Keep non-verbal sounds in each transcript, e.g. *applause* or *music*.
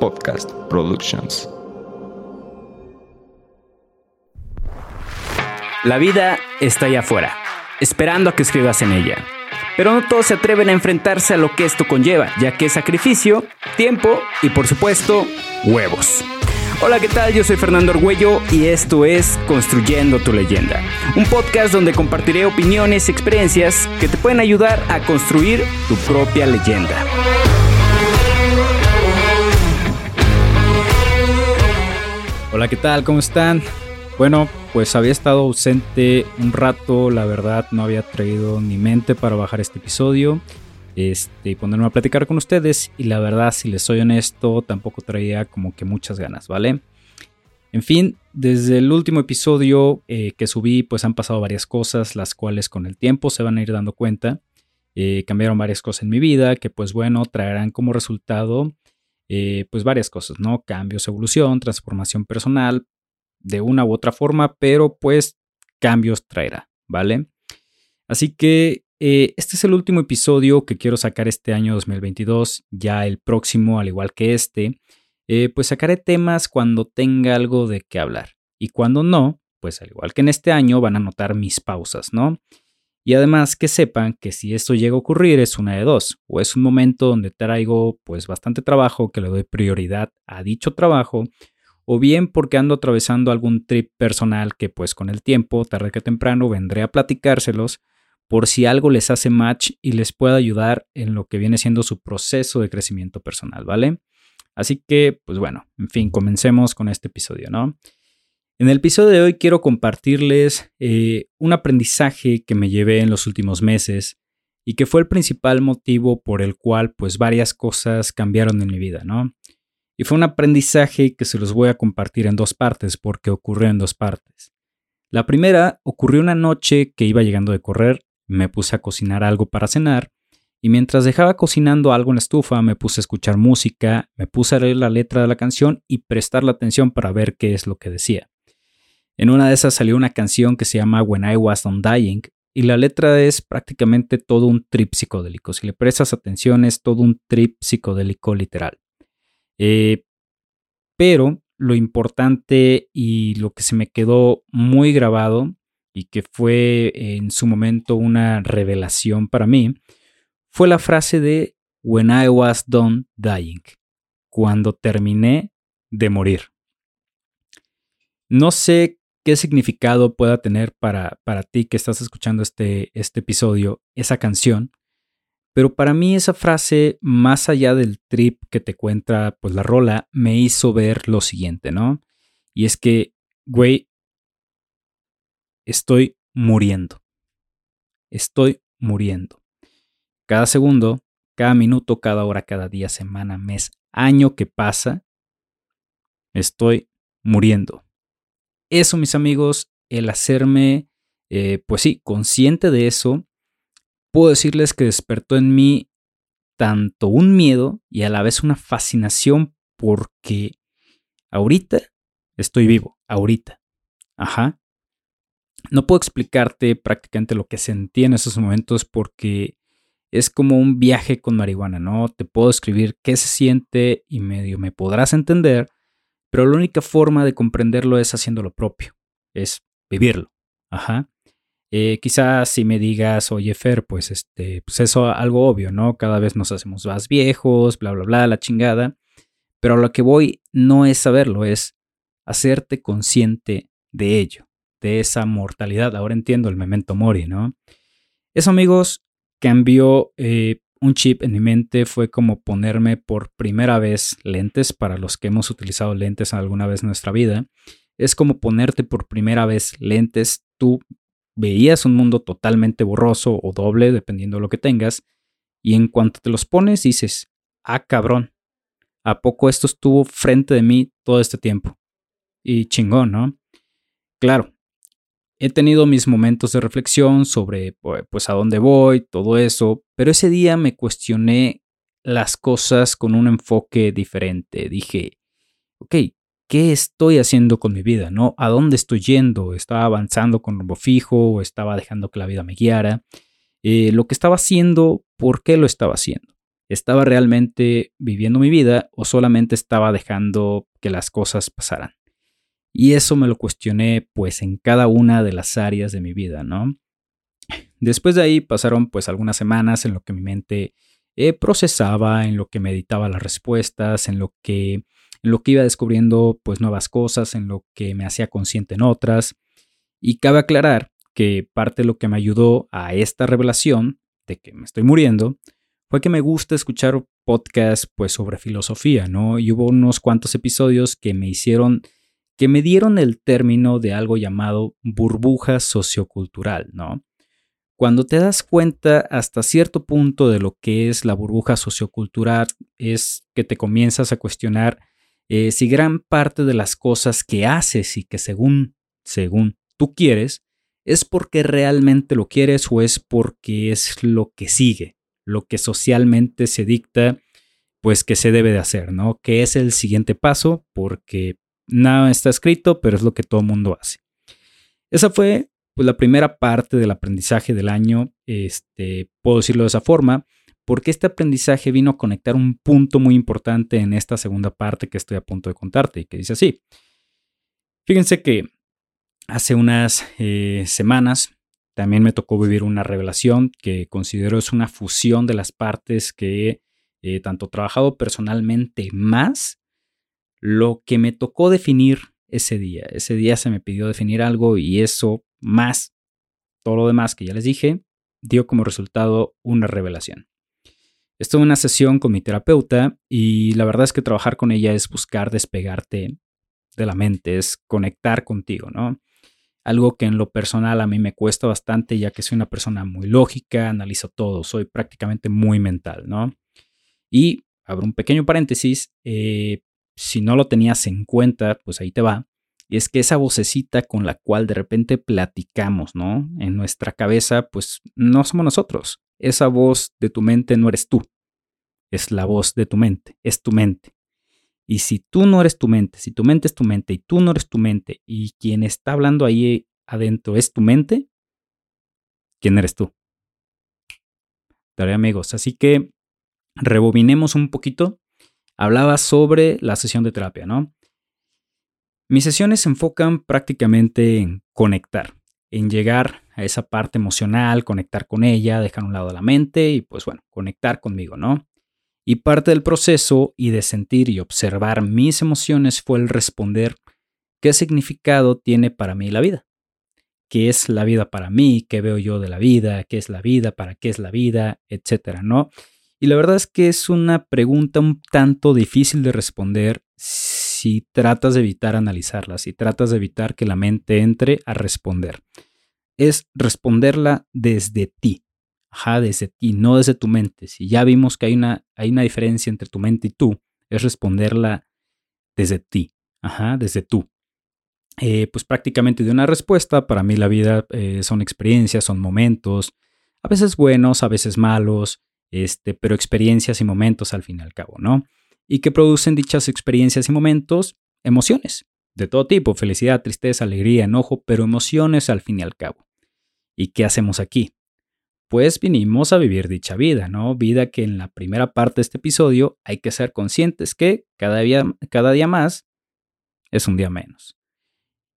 Podcast Productions. La vida está allá afuera, esperando a que escribas en ella. Pero no todos se atreven a enfrentarse a lo que esto conlleva, ya que es sacrificio, tiempo y por supuesto, huevos. Hola, ¿qué tal? Yo soy Fernando Argüello y esto es Construyendo tu leyenda, un podcast donde compartiré opiniones y experiencias que te pueden ayudar a construir tu propia leyenda. Hola, ¿qué tal? ¿Cómo están? Bueno, pues había estado ausente un rato, la verdad no había traído ni mente para bajar este episodio este, y ponerme a platicar con ustedes. Y la verdad, si les soy honesto, tampoco traía como que muchas ganas, ¿vale? En fin, desde el último episodio eh, que subí, pues han pasado varias cosas, las cuales con el tiempo se van a ir dando cuenta. Eh, cambiaron varias cosas en mi vida que pues bueno, traerán como resultado eh, pues varias cosas, ¿no? Cambios, evolución, transformación personal, de una u otra forma, pero pues cambios traerá, ¿vale? Así que eh, este es el último episodio que quiero sacar este año 2022, ya el próximo, al igual que este, eh, pues sacaré temas cuando tenga algo de qué hablar. Y cuando no, pues al igual que en este año van a notar mis pausas, ¿no? Y además que sepan que si esto llega a ocurrir es una de dos, o es un momento donde traigo pues bastante trabajo, que le doy prioridad a dicho trabajo, o bien porque ando atravesando algún trip personal que pues con el tiempo, tarde que temprano, vendré a platicárselos por si algo les hace match y les pueda ayudar en lo que viene siendo su proceso de crecimiento personal, ¿vale? Así que, pues bueno, en fin, comencemos con este episodio, ¿no? En el episodio de hoy quiero compartirles eh, un aprendizaje que me llevé en los últimos meses y que fue el principal motivo por el cual pues varias cosas cambiaron en mi vida, ¿no? Y fue un aprendizaje que se los voy a compartir en dos partes porque ocurrió en dos partes. La primera ocurrió una noche que iba llegando de correr me puse a cocinar algo para cenar y mientras dejaba cocinando algo en la estufa me puse a escuchar música, me puse a leer la letra de la canción y prestar la atención para ver qué es lo que decía. En una de esas salió una canción que se llama When I Was On Dying y la letra es prácticamente todo un trip psicodélico. Si le prestas atención es todo un trip psicodélico literal. Eh, pero lo importante y lo que se me quedó muy grabado y que fue en su momento una revelación para mí, fue la frase de When I was done dying, cuando terminé de morir. No sé qué significado pueda tener para, para ti que estás escuchando este, este episodio, esa canción, pero para mí esa frase, más allá del trip que te cuenta pues la rola, me hizo ver lo siguiente, ¿no? Y es que, güey, estoy muriendo. Estoy muriendo. Cada segundo, cada minuto, cada hora, cada día, semana, mes, año que pasa, estoy muriendo. Eso, mis amigos, el hacerme, eh, pues sí, consciente de eso, puedo decirles que despertó en mí tanto un miedo y a la vez una fascinación porque ahorita estoy vivo, ahorita. Ajá. No puedo explicarte prácticamente lo que sentí en esos momentos porque es como un viaje con marihuana, ¿no? Te puedo escribir qué se siente y medio me podrás entender, pero la única forma de comprenderlo es haciendo lo propio, es vivirlo. Ajá. Eh, quizás si me digas, oye Fer, pues este, pues eso algo obvio, ¿no? Cada vez nos hacemos más viejos, bla, bla, bla, la chingada. Pero a lo que voy no es saberlo, es hacerte consciente de ello de esa mortalidad. Ahora entiendo el memento mori, ¿no? Eso, amigos, cambió eh, un chip en mi mente. Fue como ponerme por primera vez lentes para los que hemos utilizado lentes alguna vez en nuestra vida. Es como ponerte por primera vez lentes. Tú veías un mundo totalmente borroso o doble, dependiendo de lo que tengas. Y en cuanto te los pones, dices, ah, cabrón, ¿a poco esto estuvo frente de mí todo este tiempo? Y chingón, ¿no? Claro, He tenido mis momentos de reflexión sobre pues a dónde voy, todo eso, pero ese día me cuestioné las cosas con un enfoque diferente. Dije, ok, ¿qué estoy haciendo con mi vida? ¿No? ¿A dónde estoy yendo? ¿Estaba avanzando con rumbo fijo o estaba dejando que la vida me guiara? Eh, lo que estaba haciendo, ¿por qué lo estaba haciendo? ¿Estaba realmente viviendo mi vida o solamente estaba dejando que las cosas pasaran? Y eso me lo cuestioné pues en cada una de las áreas de mi vida, ¿no? Después de ahí pasaron pues algunas semanas en lo que mi mente eh, procesaba, en lo que meditaba las respuestas, en lo que, en lo que iba descubriendo pues nuevas cosas, en lo que me hacía consciente en otras. Y cabe aclarar que parte de lo que me ayudó a esta revelación de que me estoy muriendo fue que me gusta escuchar podcasts pues sobre filosofía, ¿no? Y hubo unos cuantos episodios que me hicieron que me dieron el término de algo llamado burbuja sociocultural, ¿no? Cuando te das cuenta hasta cierto punto de lo que es la burbuja sociocultural, es que te comienzas a cuestionar eh, si gran parte de las cosas que haces y que según, según tú quieres, es porque realmente lo quieres o es porque es lo que sigue, lo que socialmente se dicta, pues que se debe de hacer, ¿no? Que es el siguiente paso, porque Nada está escrito, pero es lo que todo el mundo hace. Esa fue pues, la primera parte del aprendizaje del año, este, puedo decirlo de esa forma, porque este aprendizaje vino a conectar un punto muy importante en esta segunda parte que estoy a punto de contarte y que dice así. Fíjense que hace unas eh, semanas también me tocó vivir una revelación que considero es una fusión de las partes que he eh, tanto trabajado personalmente más lo que me tocó definir ese día. Ese día se me pidió definir algo y eso más todo lo demás que ya les dije dio como resultado una revelación. Estuve en una sesión con mi terapeuta y la verdad es que trabajar con ella es buscar despegarte de la mente, es conectar contigo, ¿no? Algo que en lo personal a mí me cuesta bastante ya que soy una persona muy lógica, analizo todo, soy prácticamente muy mental, ¿no? Y abro un pequeño paréntesis, eh, si no lo tenías en cuenta, pues ahí te va. Y es que esa vocecita con la cual de repente platicamos, ¿no? En nuestra cabeza, pues no somos nosotros. Esa voz de tu mente no eres tú. Es la voz de tu mente, es tu mente. Y si tú no eres tu mente, si tu mente es tu mente y tú no eres tu mente y quien está hablando ahí adentro es tu mente, ¿quién eres tú? Tarea amigos. Así que rebobinemos un poquito hablaba sobre la sesión de terapia, ¿no? Mis sesiones se enfocan prácticamente en conectar, en llegar a esa parte emocional, conectar con ella, dejar a un lado la mente y pues bueno, conectar conmigo, ¿no? Y parte del proceso y de sentir y observar mis emociones fue el responder qué significado tiene para mí la vida. ¿Qué es la vida para mí? ¿Qué veo yo de la vida? ¿Qué es la vida? ¿Para qué es la vida? Etcétera, ¿no? Y la verdad es que es una pregunta un tanto difícil de responder si tratas de evitar analizarla, si tratas de evitar que la mente entre a responder. Es responderla desde ti. Ajá, desde ti, no desde tu mente. Si ya vimos que hay una, hay una diferencia entre tu mente y tú, es responderla desde ti. Ajá, desde tú. Eh, pues prácticamente de una respuesta, para mí la vida eh, son experiencias, son momentos, a veces buenos, a veces malos, este, pero experiencias y momentos al fin y al cabo, ¿no? Y que producen dichas experiencias y momentos emociones de todo tipo, felicidad, tristeza, alegría, enojo, pero emociones al fin y al cabo. ¿Y qué hacemos aquí? Pues vinimos a vivir dicha vida, ¿no? Vida que en la primera parte de este episodio hay que ser conscientes que cada día, cada día más es un día menos.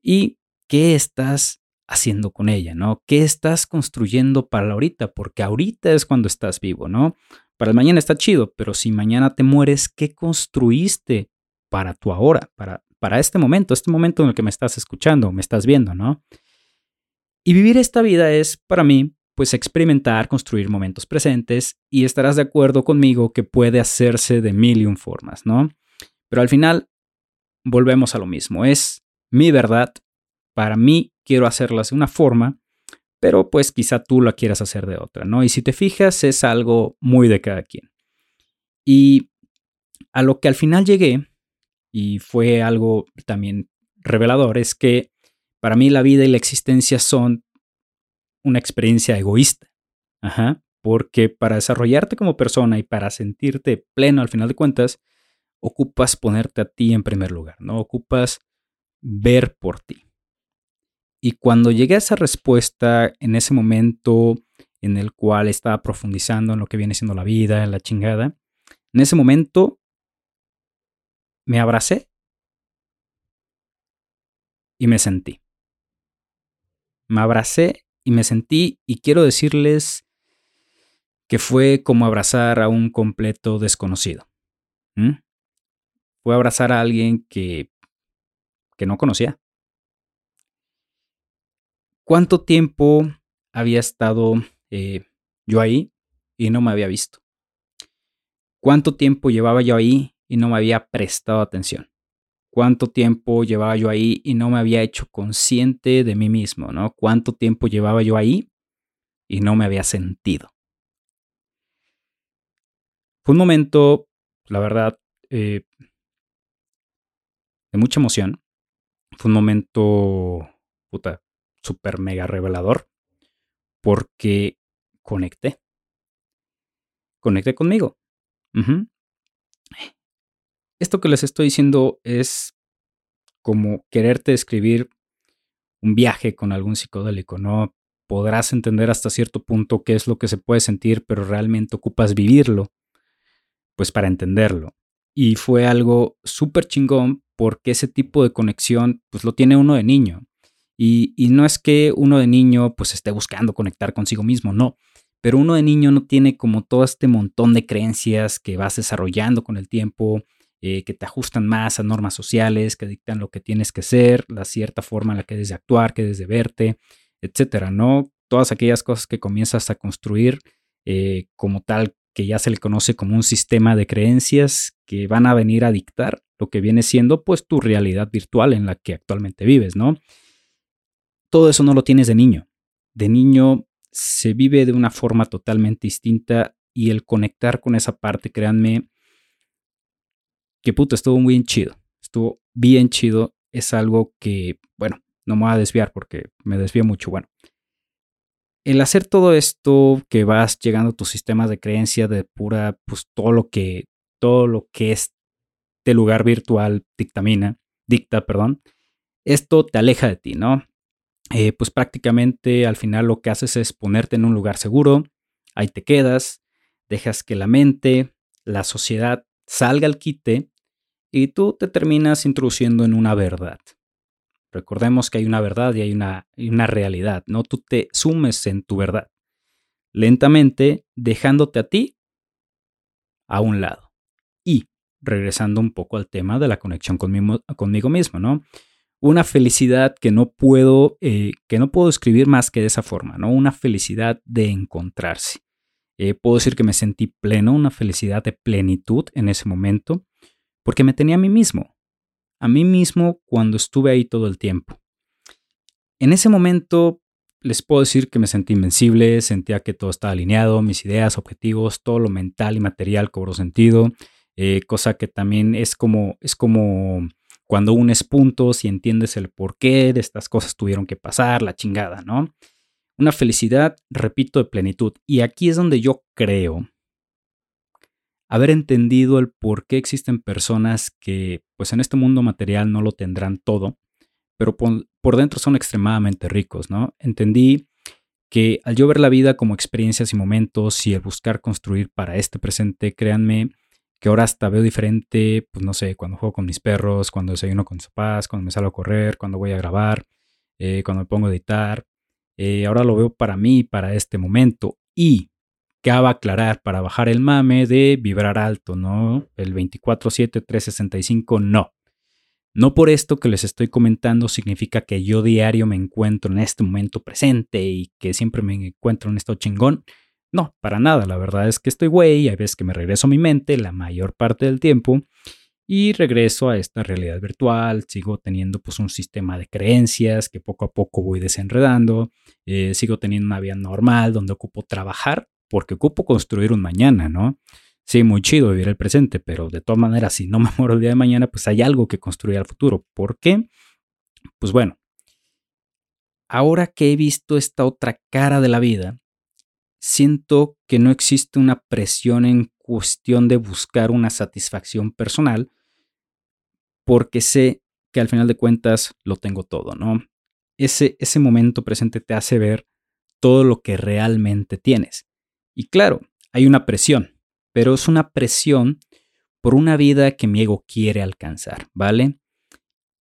¿Y qué estás haciendo con ella, ¿no? ¿Qué estás construyendo para ahorita? Porque ahorita es cuando estás vivo, ¿no? Para el mañana está chido, pero si mañana te mueres, ¿qué construiste para tu ahora, para, para este momento, este momento en el que me estás escuchando, me estás viendo, ¿no? Y vivir esta vida es, para mí, pues experimentar, construir momentos presentes y estarás de acuerdo conmigo que puede hacerse de mil y un formas, ¿no? Pero al final, volvemos a lo mismo, es mi verdad, para mí quiero hacerlas de una forma, pero pues quizá tú la quieras hacer de otra, ¿no? Y si te fijas, es algo muy de cada quien. Y a lo que al final llegué, y fue algo también revelador, es que para mí la vida y la existencia son una experiencia egoísta. Ajá. Porque para desarrollarte como persona y para sentirte pleno al final de cuentas, ocupas ponerte a ti en primer lugar, ¿no? Ocupas ver por ti. Y cuando llegué a esa respuesta, en ese momento en el cual estaba profundizando en lo que viene siendo la vida, en la chingada, En ese momento me abracé y me sentí. Me abracé y me sentí y quiero decirles que fue como abrazar a un completo desconocido. Fue abrazar a alguien que, que no conocía. ¿Cuánto tiempo había estado eh, yo ahí y no me había visto? ¿Cuánto tiempo llevaba yo ahí y no me había prestado atención? ¿Cuánto tiempo llevaba yo ahí y no me había hecho consciente de mí mismo? ¿no? ¿Cuánto tiempo llevaba yo ahí y no me había sentido? Fue un momento, la verdad, eh, de mucha emoción. Fue un momento, puta, súper mega revelador. Porque conecté. Conecté conmigo. Esto que les estoy diciendo es como quererte escribir un viaje con algún psicodélico, ¿no? Podrás entender hasta cierto punto qué es lo que se puede sentir, pero realmente ocupas vivirlo, pues para entenderlo. Y fue algo súper chingón porque ese tipo de conexión, pues lo tiene uno de niño. Y, no es que uno de niño pues esté buscando conectar consigo mismo, no. Pero uno de niño no tiene como todo este montón de creencias que vas desarrollando con el tiempo, eh, que te ajustan más a normas sociales, que dictan lo que tienes que ser, la cierta forma en la que debes de actuar, que debes de verte, etcétera, ¿no? Todas aquellas cosas que comienzas a construir eh, como tal que ya se le conoce como un sistema de creencias que van a venir a dictar lo que viene siendo pues tu realidad virtual en la que actualmente vives, ¿no? Todo eso no lo tienes de niño. De niño se vive de una forma totalmente distinta y el conectar con esa parte, créanme, que puto, estuvo muy chido. Estuvo bien chido. Es algo que, bueno, no me voy a desviar porque me desvío mucho. Bueno, el hacer todo esto que vas llegando a tu sistema de creencia de pura, pues todo lo que, todo lo que este lugar virtual dictamina, dicta, perdón, esto te aleja de ti, ¿no? Eh, pues prácticamente al final lo que haces es ponerte en un lugar seguro, ahí te quedas, dejas que la mente, la sociedad salga al quite y tú te terminas introduciendo en una verdad. Recordemos que hay una verdad y hay una, una realidad, ¿no? Tú te sumes en tu verdad, lentamente dejándote a ti a un lado. Y regresando un poco al tema de la conexión conmigo, conmigo mismo, ¿no? Una felicidad que no puedo, eh, que no puedo escribir más que de esa forma, ¿no? Una felicidad de encontrarse. Eh, puedo decir que me sentí pleno, una felicidad de plenitud en ese momento, porque me tenía a mí mismo, a mí mismo cuando estuve ahí todo el tiempo. En ese momento les puedo decir que me sentí invencible, sentía que todo estaba alineado, mis ideas, objetivos, todo lo mental y material cobró sentido, eh, cosa que también es como, es como cuando unes puntos y entiendes el porqué de estas cosas tuvieron que pasar, la chingada, ¿no? Una felicidad, repito, de plenitud. Y aquí es donde yo creo haber entendido el por qué existen personas que, pues en este mundo material no lo tendrán todo, pero por, dentro son extremadamente ricos, ¿no? Entendí que al yo ver la vida como experiencias y momentos y el buscar construir para este presente, créanme que ahora hasta veo diferente, pues no sé, cuando juego con mis perros, cuando desayuno con mis papás, cuando me salgo a correr, cuando voy a grabar, eh, cuando me pongo a editar, eh, ahora lo veo para mí, para este momento. Y cabe aclarar para bajar el mame de vibrar alto, ¿no? El 24-7-365, no. No por esto que les estoy comentando significa que yo diario me encuentro en este momento presente y que siempre me encuentro en esto chingón. No, para nada. La verdad es que estoy güey, hay veces que me regreso a mi mente la mayor parte del tiempo y regreso a esta realidad virtual, sigo teniendo pues un sistema de creencias que poco a poco voy desenredando, eh, sigo teniendo una vida normal donde ocupo trabajar porque ocupo construir un mañana, ¿no? Sí, muy chido vivir el presente, pero de todas maneras, si no me muero el día de mañana, pues hay algo que construir al futuro. ¿Por qué? Pues bueno, ahora que he visto esta otra cara de la vida, siento que no existe una presión en cuestión de buscar una satisfacción personal, porque sé que al final de cuentas lo tengo todo, ¿no? Ese, ese momento presente te hace ver todo lo que realmente tienes. Y claro, hay una presión, pero es una presión por una vida que mi ego quiere alcanzar, ¿vale?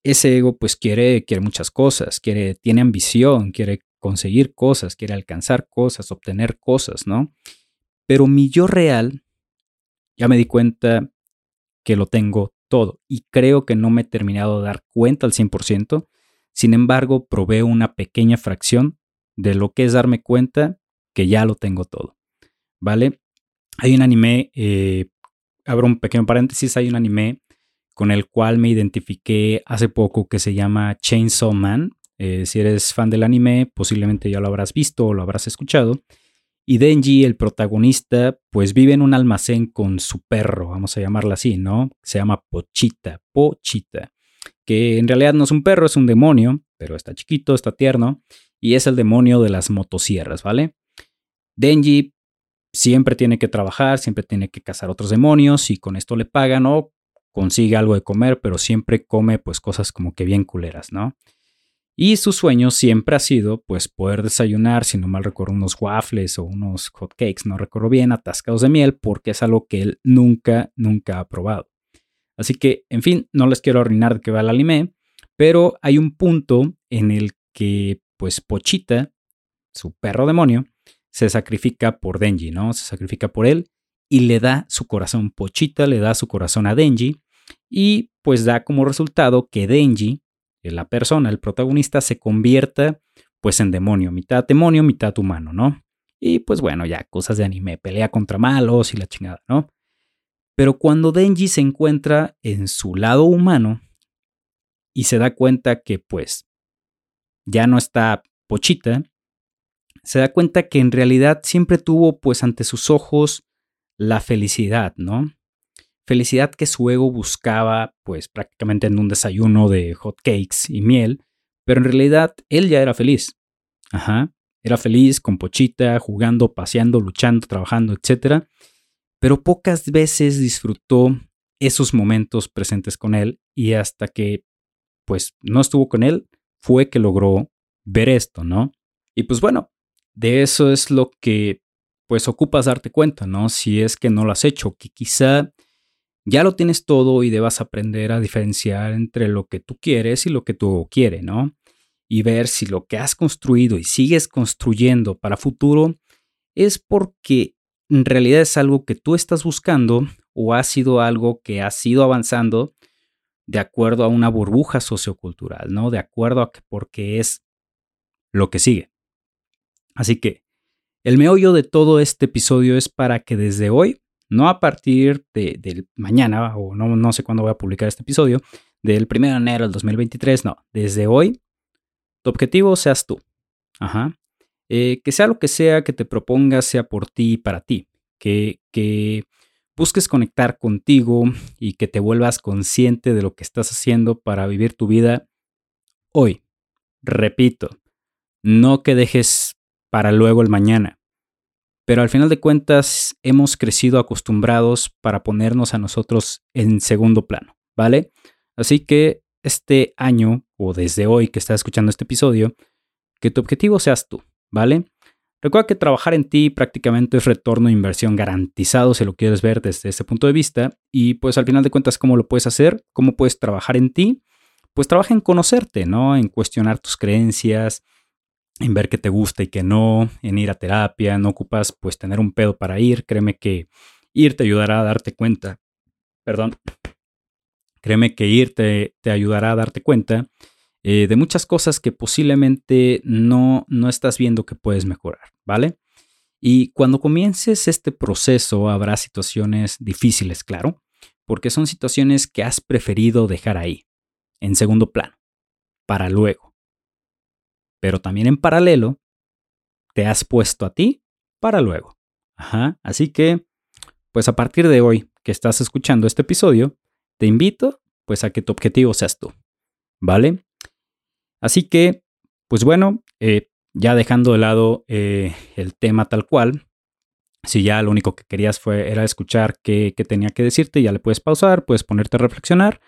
Ese ego pues quiere, quiere muchas cosas, quiere, tiene ambición, quiere conseguir cosas, quiere alcanzar cosas, obtener cosas, ¿no? Pero mi yo real, ya me di cuenta que lo tengo todo y creo que no me he terminado de dar cuenta al 100%, sin embargo, proveo una pequeña fracción de lo que es darme cuenta que ya lo tengo todo, ¿vale? Hay un anime, eh, abro un pequeño paréntesis, hay un anime con el cual me identifiqué hace poco que se llama Chainsaw Man. Eh, si eres fan del anime, posiblemente ya lo habrás visto o lo habrás escuchado. Y Denji, el protagonista, pues vive en un almacén con su perro, vamos a llamarla así, ¿no? Se llama Pochita, Pochita, que en realidad no es un perro, es un demonio, pero está chiquito, está tierno, y es el demonio de las motosierras, ¿vale? Denji siempre tiene que trabajar, siempre tiene que cazar otros demonios y con esto le pagan o consigue algo de comer, pero siempre come pues cosas como que bien culeras, ¿no? Y su sueño siempre ha sido pues poder desayunar, si no mal recuerdo, unos waffles o unos hot cakes, no recuerdo bien, atascados de miel, porque es algo que él nunca, nunca ha probado. Así que, en fin, no les quiero arruinar de que va el anime, pero hay un punto en el que pues Pochita, su perro demonio, se sacrifica por Denji, ¿no? Se sacrifica por él y le da su corazón. Pochita le da su corazón a Denji y pues da como resultado que Denji la persona, el protagonista, se convierta pues en demonio, mitad demonio, mitad humano, ¿no? Y pues bueno, ya cosas de anime, pelea contra malos y la chingada, ¿no? Pero cuando Denji se encuentra en su lado humano y se da cuenta que pues ya no está pochita, se da cuenta que en realidad siempre tuvo pues ante sus ojos la felicidad, ¿no? Felicidad que su ego buscaba, pues prácticamente en un desayuno de hot cakes y miel, pero en realidad él ya era feliz. Ajá, era feliz con Pochita, jugando, paseando, luchando, trabajando, etc. Pero pocas veces disfrutó esos momentos presentes con él y hasta que pues no estuvo con él fue que logró ver esto, ¿no? Y pues bueno, de eso es lo que pues ocupas darte cuenta, ¿no? Si es que no lo has hecho, que quizá ya lo tienes todo y debas aprender a diferenciar entre lo que tú quieres y lo que tú quieres, ¿no? Y ver si lo que has construido y sigues construyendo para futuro es porque en realidad es algo que tú estás buscando o ha sido algo que has ido avanzando de acuerdo a una burbuja sociocultural, ¿no? De acuerdo a que porque es lo que sigue. Así que el meollo de todo este episodio es para que desde hoy no a partir de, mañana, o no, no sé cuándo voy a publicar este episodio, del 1 de enero del 2023, no, desde hoy, tu objetivo seas tú. Ajá. Eh, que sea lo que sea que te propongas, sea por ti y para ti. Que, que busques conectar contigo y que te vuelvas consciente de lo que estás haciendo para vivir tu vida hoy. Repito, no que dejes para luego el mañana. Pero al final de cuentas hemos crecido acostumbrados para ponernos a nosotros en segundo plano, ¿vale? Así que este año o desde hoy que estás escuchando este episodio, que tu objetivo seas tú, ¿vale? Recuerda que trabajar en ti prácticamente es retorno de inversión garantizado si lo quieres ver desde ese punto de vista. Y pues al final de cuentas, ¿cómo lo puedes hacer? ¿Cómo puedes trabajar en ti? Pues trabaja en conocerte, ¿no? En cuestionar tus creencias, en ver qué te gusta y qué no, en ir a terapia, no ocupas pues tener un pedo para ir, créeme que ir te ayudará a darte cuenta, perdón, créeme que ir te, ayudará a darte cuenta eh, de muchas cosas que posiblemente no, no estás viendo que puedes mejorar, ¿vale? Y cuando comiences este proceso habrá situaciones difíciles, claro, porque son situaciones que has preferido dejar ahí, en segundo plano, para luego pero también en paralelo te has puesto a ti para luego. Ajá. Así que, pues a partir de hoy que estás escuchando este episodio, te invito pues a que tu objetivo seas tú. ¿Vale? Así que, pues bueno, eh, ya dejando de lado eh, el tema tal cual, si ya lo único que querías fue, era escuchar qué, qué tenía que decirte, ya le puedes pausar, puedes ponerte a reflexionar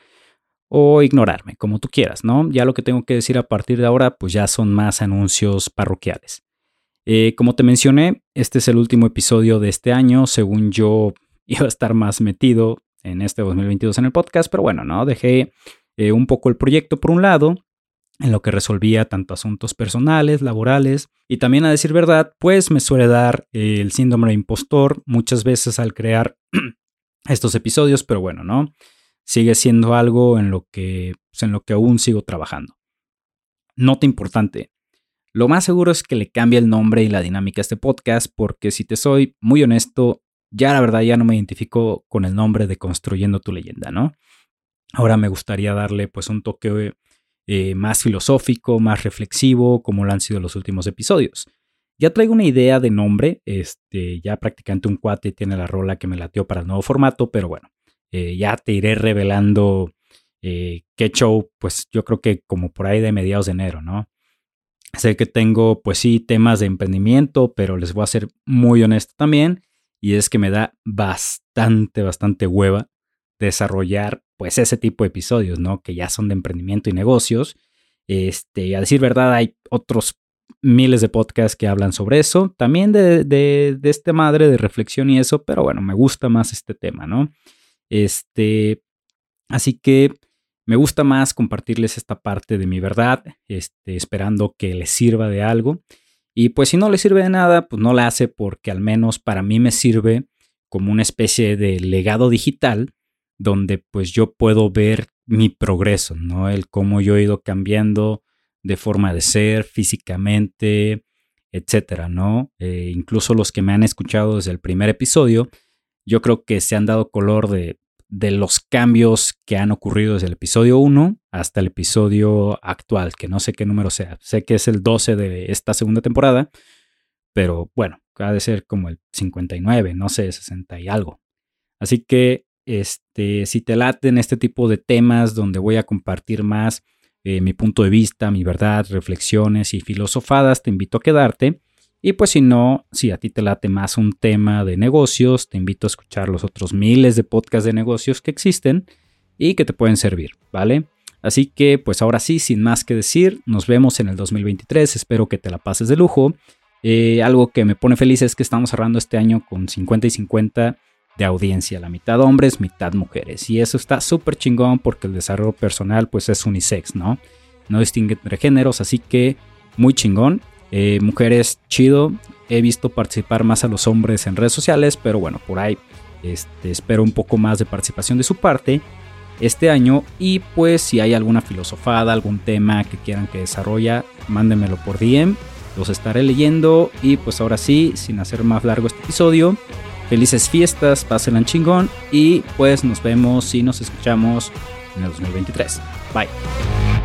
o ignorarme, como tú quieras, ¿no? Ya lo que tengo que decir a partir de ahora, pues ya son más anuncios parroquiales. Eh, como te mencioné, este es el último episodio de este año, según yo, *laughs* iba a estar más metido en este 2022 en el podcast, pero bueno, no, dejé eh, un poco el proyecto por un lado, en lo que resolvía tanto asuntos personales, laborales, y también a decir verdad, pues me suele dar el síndrome de impostor muchas veces al crear *clears throat* estos episodios, pero bueno, ¿no? Sigue siendo algo en lo que, pues, en lo que aún sigo trabajando. Nota importante. Lo más seguro es que le cambie el nombre y la dinámica a este podcast, porque si te soy muy honesto, ya la verdad ya no me identifico con el nombre de Construyendo tu leyenda, ¿no? Ahora me gustaría darle pues un toque eh, más filosófico, más reflexivo, como lo han sido los últimos episodios. Ya traigo una idea de nombre, este, ya prácticamente un cuate tiene la rola que me lateó para el nuevo formato, pero bueno, eh, ya te iré revelando eh, qué show, pues yo creo que como por ahí de mediados de enero, ¿no? Sé que tengo, pues sí, temas de emprendimiento, pero les voy a ser muy honesto también, y es que me da bastante, bastante hueva desarrollar pues ese tipo de episodios, ¿no? Que ya son de emprendimiento y negocios. Este, a decir verdad, hay otros miles de podcasts que hablan sobre eso, también de, de, de este madre de reflexión y eso, pero bueno, me gusta más este tema, ¿no? Este, así que me gusta más compartirles esta parte de mi verdad, este, esperando que les sirva de algo. Y pues si no les sirve de nada, pues no la hace porque al menos para mí me sirve como una especie de legado digital donde pues yo puedo ver mi progreso, ¿no? El cómo yo he ido cambiando de forma de ser físicamente, etcétera, ¿no? Eh, incluso los que me han escuchado desde el primer episodio, yo creo que se han dado color de, de los cambios que han ocurrido desde el episodio 1 hasta el episodio actual, que no sé qué número sea. Sé que es el 12 de esta segunda temporada, pero bueno, ha de ser como el 59, no sé, 60 y algo. Así que este, si te laten este tipo de temas donde voy a compartir más eh, mi punto de vista, mi verdad, reflexiones y filosofadas, te invito a quedarte. Y pues si no, si a ti te late más un tema de negocios, te invito a escuchar los otros miles de podcasts de negocios que existen y que te pueden servir, ¿vale? Así que pues ahora sí, sin más que decir, nos vemos en el 2023, espero que te la pases de lujo. Eh, algo que me pone feliz es que estamos cerrando este año con 50 y 50 de audiencia, la mitad hombres, mitad mujeres. Y eso está súper chingón porque el desarrollo personal pues es unisex, ¿no? No distingue entre géneros, así que muy chingón. Eh, mujeres, chido. He visto participar más a los hombres en redes sociales, pero bueno, por ahí este, espero un poco más de participación de su parte este año. Y pues si hay alguna filosofada, algún tema que quieran que desarrolle, mándenmelo por DM. Los estaré leyendo. Y pues ahora sí, sin hacer más largo este episodio, Felices fiestas, pásenla chingón y pues nos vemos y nos escuchamos en el 2023. Bye.